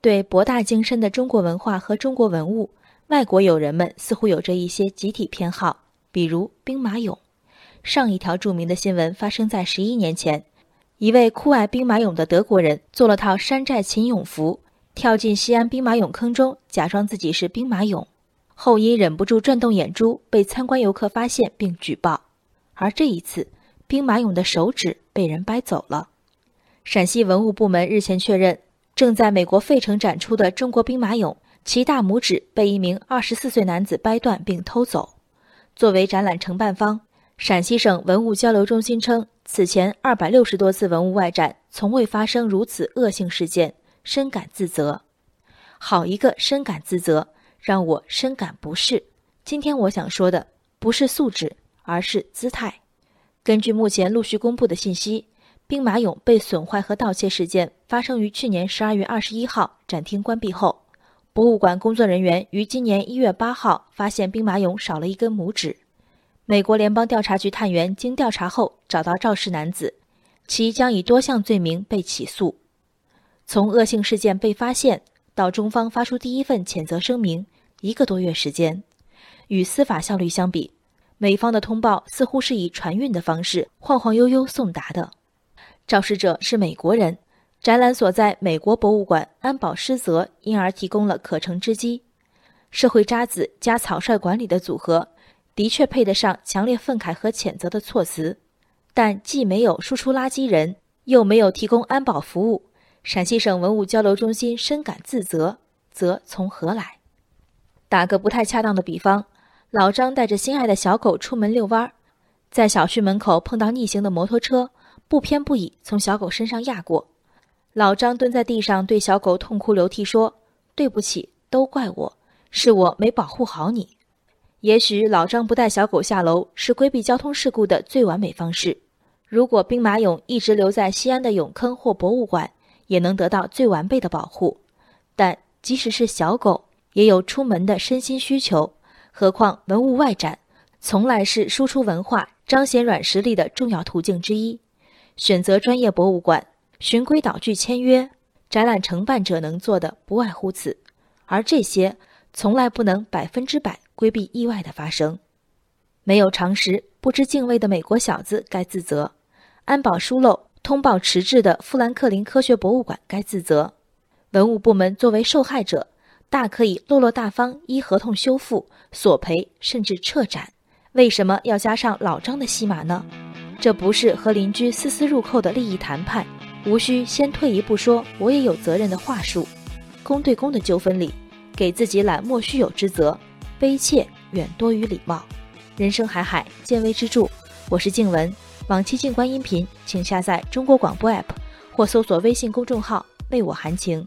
对博大精深的中国文化和中国文物，外国友人们似乎有着一些集体偏好，比如兵马俑。上一条著名的新闻发生在十一年前，一位酷爱兵马俑的德国人做了套山寨秦俑服，跳进西安兵马俑坑中，假装自己是兵马俑，后因忍不住转动眼珠，被参观游客发现并举报。而这一次，兵马俑的手指被人掰走了。陕西文物部门日前确认。正在美国费城展出的中国兵马俑，其大拇指被一名二十四岁男子掰断并偷走。作为展览承办方，陕西省文物交流中心称，此前二百六十多次文物外展，从未发生如此恶性事件，深感自责。好一个深感自责，让我深感不适。今天我想说的不是素质，而是姿态。根据目前陆续公布的信息。兵马俑被损坏和盗窃事件发生于去年十二月二十一号，展厅关闭后，博物馆工作人员于今年一月八号发现兵马俑少了一根拇指。美国联邦调查局探员经调查后找到肇事男子，其将以多项罪名被起诉。从恶性事件被发现到中方发出第一份谴责声明，一个多月时间，与司法效率相比，美方的通报似乎是以传运的方式晃晃悠悠送达的。肇事者是美国人，展览所在美国博物馆安保失责，因而提供了可乘之机。社会渣子加草率管理的组合，的确配得上强烈愤慨和谴责的措辞。但既没有输出垃圾人，又没有提供安保服务，陕西省文物交流中心深感自责，责从何来？打个不太恰当的比方，老张带着心爱的小狗出门遛弯儿，在小区门口碰到逆行的摩托车。不偏不倚从小狗身上压过，老张蹲在地上对小狗痛哭流涕说：“对不起，都怪我，是我没保护好你。”也许老张不带小狗下楼是规避交通事故的最完美方式。如果兵马俑一直留在西安的俑坑或博物馆，也能得到最完备的保护。但即使是小狗，也有出门的身心需求，何况文物外展，从来是输出文化、彰显软实力的重要途径之一。选择专业博物馆，循规蹈矩签约，展览承办者能做的不外乎此，而这些从来不能百分之百规避意外的发生。没有常识、不知敬畏的美国小子该自责，安保疏漏、通报迟滞的富兰克林科学博物馆该自责。文物部门作为受害者，大可以落落大方，依合同修复、索赔，甚至撤展。为什么要加上老张的戏码呢？这不是和邻居丝丝入扣的利益谈判，无需先退一步说我也有责任的话术。公对公的纠纷里，给自己揽莫须有之责，悲切远多于礼貌。人生海海，见微知著。我是静文，往期静观音频，请下载中国广播 app 或搜索微信公众号为我含情。